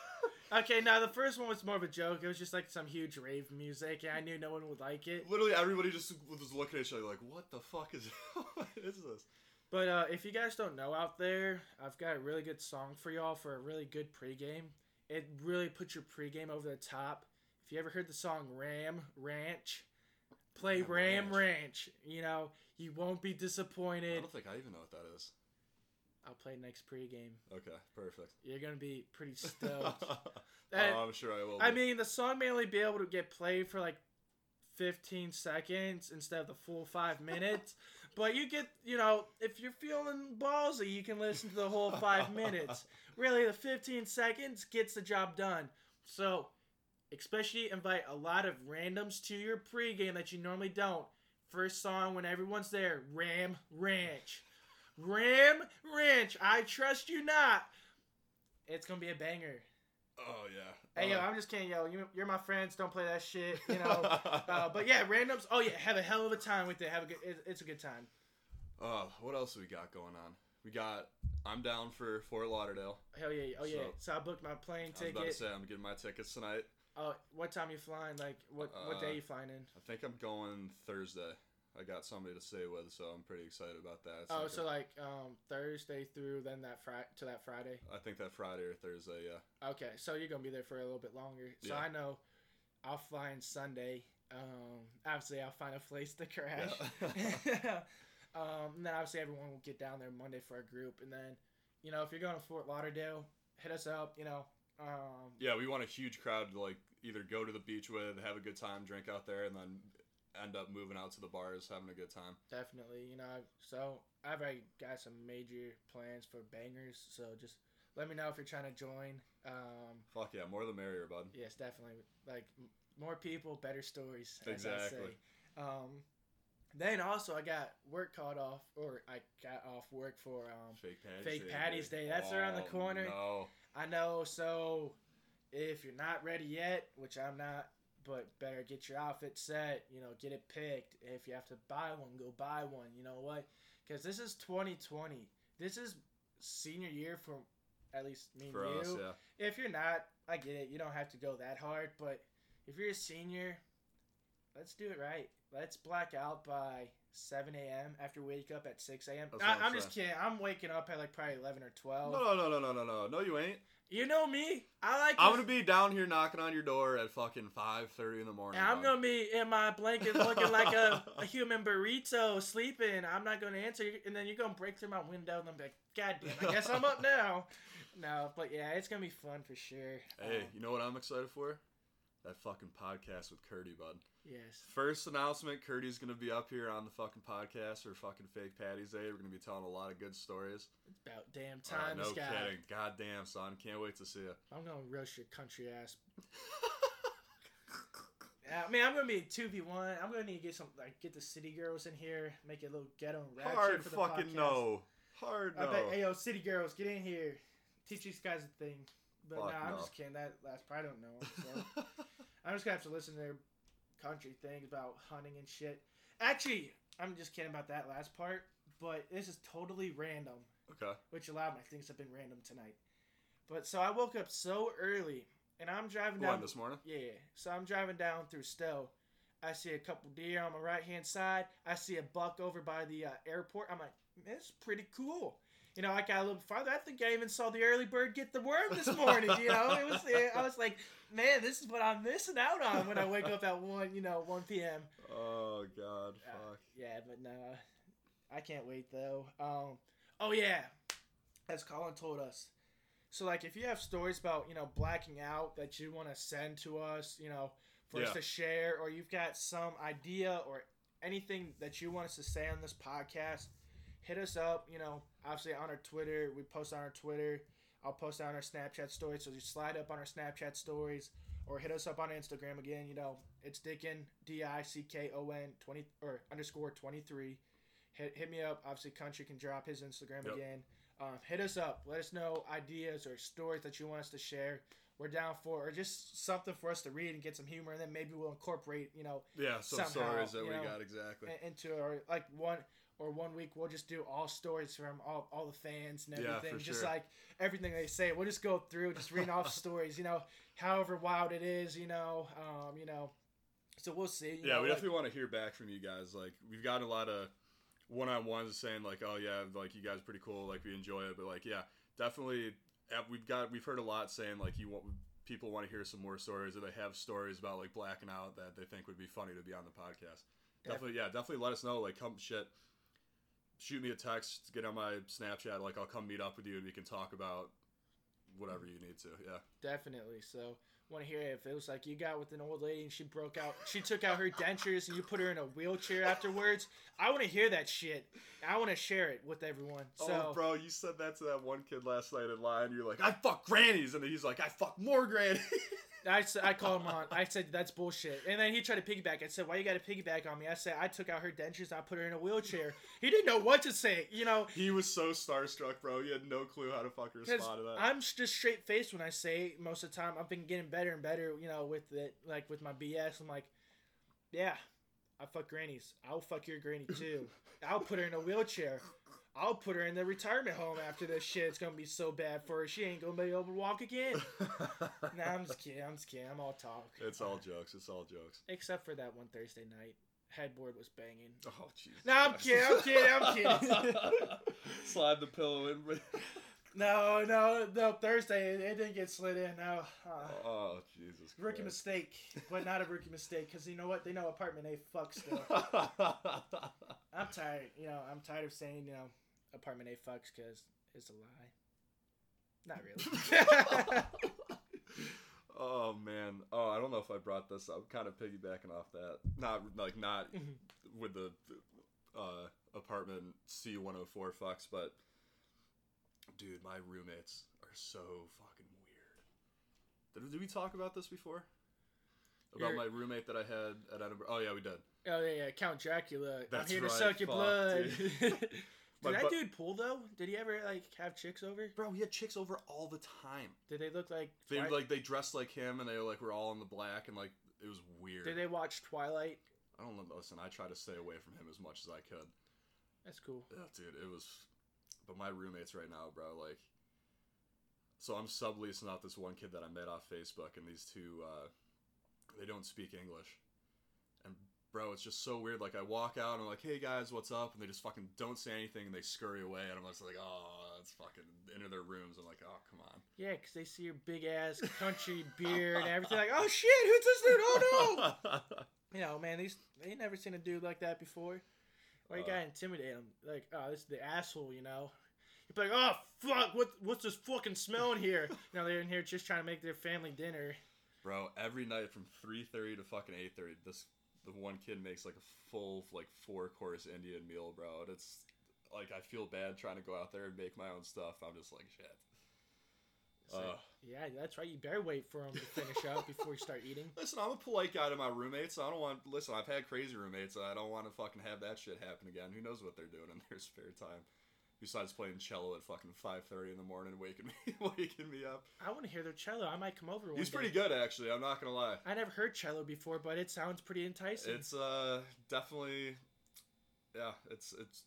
okay now the first one was more of a joke. It was just like some huge rave music and i knew no one would like it. Literally, everybody just was looking at each other like, what the fuck is what is [laughs] this? But uh, if you guys don't know out there, I've got a really good song for y'all for a really good pregame. It really puts your pregame over the top. If you ever heard the song Ram Ranch, play Ram Ram Ranch. Ranch. You know, you won't be disappointed. I don't think I even know what that is. I'll play next pregame. Okay, perfect. You're going to be pretty [laughs] stoked. oh, uh, I'm sure I will. I mean, the song may only be able to get played for like 15 seconds instead of the full five [laughs] minutes. But you get, you know, if you're feeling ballsy, you can listen to the whole five minutes. [laughs] Really, the 15 seconds gets the job done. So, especially invite a lot of randoms to your pregame that you normally don't. First song when everyone's there Ram Ranch. Ram Ranch. I trust you not. It's going to be a banger. oh yeah. Hey, yo, Uh, I'm just kidding, yo. You, you're my friends. Don't play that shit, you know. [laughs] uh, but yeah, randoms. Oh yeah, have a hell of a time with it. Have a good. It, it's a good time. Uh, what else we got going on? We got. I'm down for Fort Lauderdale. Hell yeah. Oh yeah. So- So, I booked my plane ticket. I was about to say I'm getting my tickets tonight. Oh, what time you flying? Like what? what day Uh, you flying in? I think I'm going Thursday. I got somebody to stay with, so I'm pretty excited about that. It's Oh, like so a- like um Thursday through then that Friday to that Friday. I think that Friday or Thursday. Yeah. Okay, so you're gonna be there for a little bit longer. So Yeah. I know I'll fly in Sunday. Um, obviously I'll find a place to crash. [laughs] [laughs] um, and then obviously everyone will get down there Monday for a group, and then you know if you're going to Fort Lauderdale, hit us up. You know, um, Yeah, we want a huge crowd to like either go to the beach with, have a good time, drink out there, and then end up moving out to the bars, having a good time. definitely. You know, so I've already got some major plans for bangers. So just let me know if you're trying to join. Um, Fuck yeah, more the merrier, bud. Yes, definitely. Like m- more people, better stories. As I Exactly. say. Um, then also I got work called off, or I got off work for um. Fake Patty's Fake Day. Patty's dude. Day, that's around the Oh, corner. No. I know. So if you're not ready yet, which I'm not, but better get your outfit set. You know, get it picked. If you have to buy one, go buy one. You know what? Because this is 2020. This is senior year for at least me For and us, you yeah. if you're not, I get it. You don't have to go that hard, but if you're a senior, let's do it right. Let's black out by 7 a.m. after we wake up at 6 a.m. That's I, I'm just kidding. I'm waking up at like probably 11 or 12. No, no, no, no, no, no, no. No, you ain't. You know me. I like. I'm gonna be down here knocking on your door at fucking five thirty in the morning. I'm gonna be in my blanket looking like a, [laughs] a human burrito sleeping. I'm not gonna answer, and then you're gonna break through my window, and I'm like, God damn, I guess I'm up [laughs] now. No, but yeah, it's gonna be fun for sure. Hey, Um, you know what I'm excited for? That fucking podcast with Curdy, bud. yes. First announcement, Curdy's gonna be up here on the fucking podcast for fucking Fake Patty's Day. We're gonna be telling a lot of good stories. It's about damn Uh, time, no this guy. kidding. God damn, son. Can't wait to see you. I'm gonna roast your country ass. [laughs] I mean, I'm gonna be two v one. I'm gonna need to get some like get the city girls in here, make it a little ghetto ratchet Hard for the fucking podcast. no. Hard I no. bet, hey yo, city girls, get in here, teach these guys a thing. But Fuck nah, I'm no. just kidding. That last part I don't know. [laughs] So. I'm just gonna have to listen to their country things about hunting and shit. Actually, I'm just kidding about that last part. But this is totally random, okay. which a lot of my things have been random tonight. But so I woke up so early, and I'm driving What, down. this morning? Yeah, so I'm driving down through Stowe. I see a couple deer on my right hand side. I see a buck over by the uh, airport. I'm like, that's pretty cool. You know, I got a little farther. I think I even saw the early bird get the worm this morning. You know, it was. I was like, man, this is what I'm missing out on when I wake up at one. You know, one p.m. Oh god, Uh, fuck. Yeah, but no, I can't wait though. Um, oh yeah, as Colin told us. So like, if you have stories about you know blacking out that you want to send to us, you know, for us to share, or you've got some idea or anything that you want us to say on this podcast, hit us up. You know, obviously on our Twitter, we post on our Twitter. I'll post on our Snapchat stories, so you slide up on our Snapchat stories or hit us up on Instagram again. You know, it's Dickin D I C K O N twenty or underscore twenty three. Hit hit me up. Obviously, Country can drop his Instagram Yep. again. Um, hit us up. Let us know ideas or stories that you want us to share. We're down for, or just something for us to read and get some humor, and then maybe we'll incorporate, you know, Yeah, some Somehow, stories that we know, got exactly. into or like one or one week we'll just do all stories from all, all the fans and Yeah, everything for just sure. like everything they say we'll just go through just reading off [laughs] stories you know however wild it is you know um you know so we'll see yeah, know, we like- definitely want to hear back from you guys. Like, we've gotten a lot of one-on-ones saying like, "Oh yeah, like you guys are pretty cool. Like we enjoy it." But like, yeah, definitely, uh, we've got we've heard a lot saying like you want people want to hear some more stories or they have stories about like blacking out that they think would be funny to be on the podcast. Def- Definitely, yeah, definitely let us know. Like, come shit. Shoot me a text, get on my Snapchat. Like, I'll come meet up with you and we can talk about whatever you need to. Yeah. definitely so I want to hear if it was like you got with an old lady and she broke out she took out her dentures and you put her in a wheelchair afterwards i want to hear that shit i want to share it with everyone so oh, bro, you said that to that one kid last night in line. You're like, I fuck grannies, and then he's like, I fuck more grannies. [laughs] I, I called him on. I said that's bullshit, and then he tried to piggyback. I said, "Why you got to piggyback on me?" I said, "I took out her dentures. I put her in a wheelchair." He didn't know what to say. You know, he was so starstruck, bro. He had no clue how to fucking respond to that. I'm just straight faced when I say most of the time. I've been getting better and better. You know, with it, like with my BS. I'm like, yeah, I fuck grannies. I'll fuck your granny too. I'll put her in a wheelchair. I'll put her in the retirement home after this shit. It's gonna be so bad for her. She ain't gonna be able to walk again. [laughs] nah, I'm just kidding. I'm just kidding. I'm all talk. it's all jokes. It's all jokes. Except for that one Thursday night. Headboard was banging. Oh, Jesus. No, I'm kidding, I'm kidding, I'm kidding. [laughs] Slide the pillow in. [laughs] No, no, no. Thursday, it, it didn't get slid in. No. Uh, oh, Jesus. rookie mistake. But not a rookie mistake, because you know what? They know apartment A fucks. I'm tired. You know, I'm tired of saying, you know, apartment A fucks because it's a lie. Not really. [laughs] oh man. Oh, I don't know if I brought this. up. I'm kind of piggybacking off that. Not like not Mhm. with the uh, apartment C104 fucks, but dude, my roommates are so fucking weird. Did, did we talk about this before? About Your- my roommate that I had at Edinburgh. Oh yeah, we did. oh, yeah, yeah. Count Dracula. I'm That's here to suck your fuck, blood. [laughs] Did that bu- dude pull, though? Did he ever, like, have chicks over? Bro, he had chicks over all the time. Did they look like. They Twi- like they dressed like him, and they were like were all in the black, and like it was weird. Did they watch Twilight? I don't know. Listen, I try to stay away from him as much as I could. That's cool. Yeah, dude, it was. But my roommates right now, bro, like. So I'm subleasing out this one kid that I met off Facebook, and these two, uh, they don't speak English, bro, it's just so weird. Like I walk out and I'm like, hey guys, what's up? And they just fucking don't say anything and they scurry away. And I'm just like, oh, it's fucking into their rooms. I'm like, oh, come on. Yeah, because they see your big ass country [laughs] beard and everything. Like, oh shit, who's this dude? Oh no! [laughs] you know, man, these they never seen a dude like that before. Why you Uh. gotta intimidate him? Like, oh, this is the asshole, you know. You'd be like, oh fuck, what what's this fucking smell in here? [laughs] now they're in here just trying to make their family dinner. Bro, every night from 3:30 to fucking 8:30, this the one kid makes like a full like four course Indian meal, bro. And it's like I feel bad trying to go out there and make my own stuff. I'm just like shit. Uh. yeah, that's right. You better wait for them to finish up [laughs] before you start eating. Listen, I'm a polite guy to my roommates. So I don't want. Listen, I've had crazy roommates. So I don't want to fucking have that shit happen again. Who knows what they're doing in their spare time? Besides playing cello at fucking 5:30 in the morning, waking [laughs] me waking me up. I want to hear their cello. I might come over one He's day. pretty good, actually. I'm not gonna lie. I never heard cello before, but it sounds pretty enticing. It's uh definitely, yeah. It's it's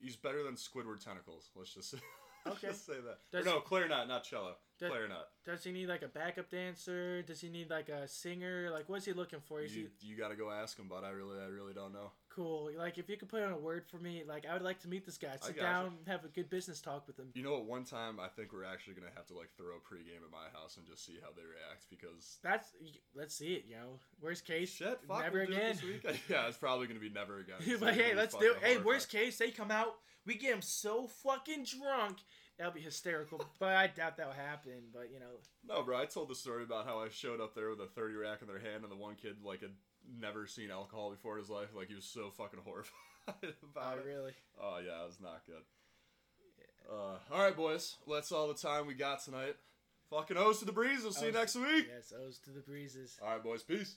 he's better than Squidward tentacles. Let's just [laughs] let's Okay. just say that. Does- Or no, clarinet, not not cello. Does- clarinet. Does he need like a backup dancer? Does he need like a singer? Like, what's he looking for? Is You, he you got to go ask him, but I really I really don't know. Cool? Like, if you could put on a word for me, like, I would like to meet this guy. Sit down, and have a good business talk with him. You know, at one time I think we're actually gonna have to like throw a pregame at my house and just see how they react because That's let's see it, yo. Worst case, shit, fuck, never we'll again. this [laughs] yeah, it's probably gonna be never again. [laughs] But hey, let's do. Hey, horrifying. worst case, they come out, we get him so fucking drunk. That'll be hysterical. [laughs] but I doubt that'll happen. But you know, No, bro, I told the story about how I showed up there with a 30 rack in their hand, and the one kid, like, had never seen alcohol before in his life. Like, he was so fucking horrified [laughs] about I it. really. Oh, yeah, it was not good. Uh, all right, boys. That's all the time we got tonight. Fucking O's to the breeze. We'll see you next week. Yes, O's to the breezes. All right, boys. Peace.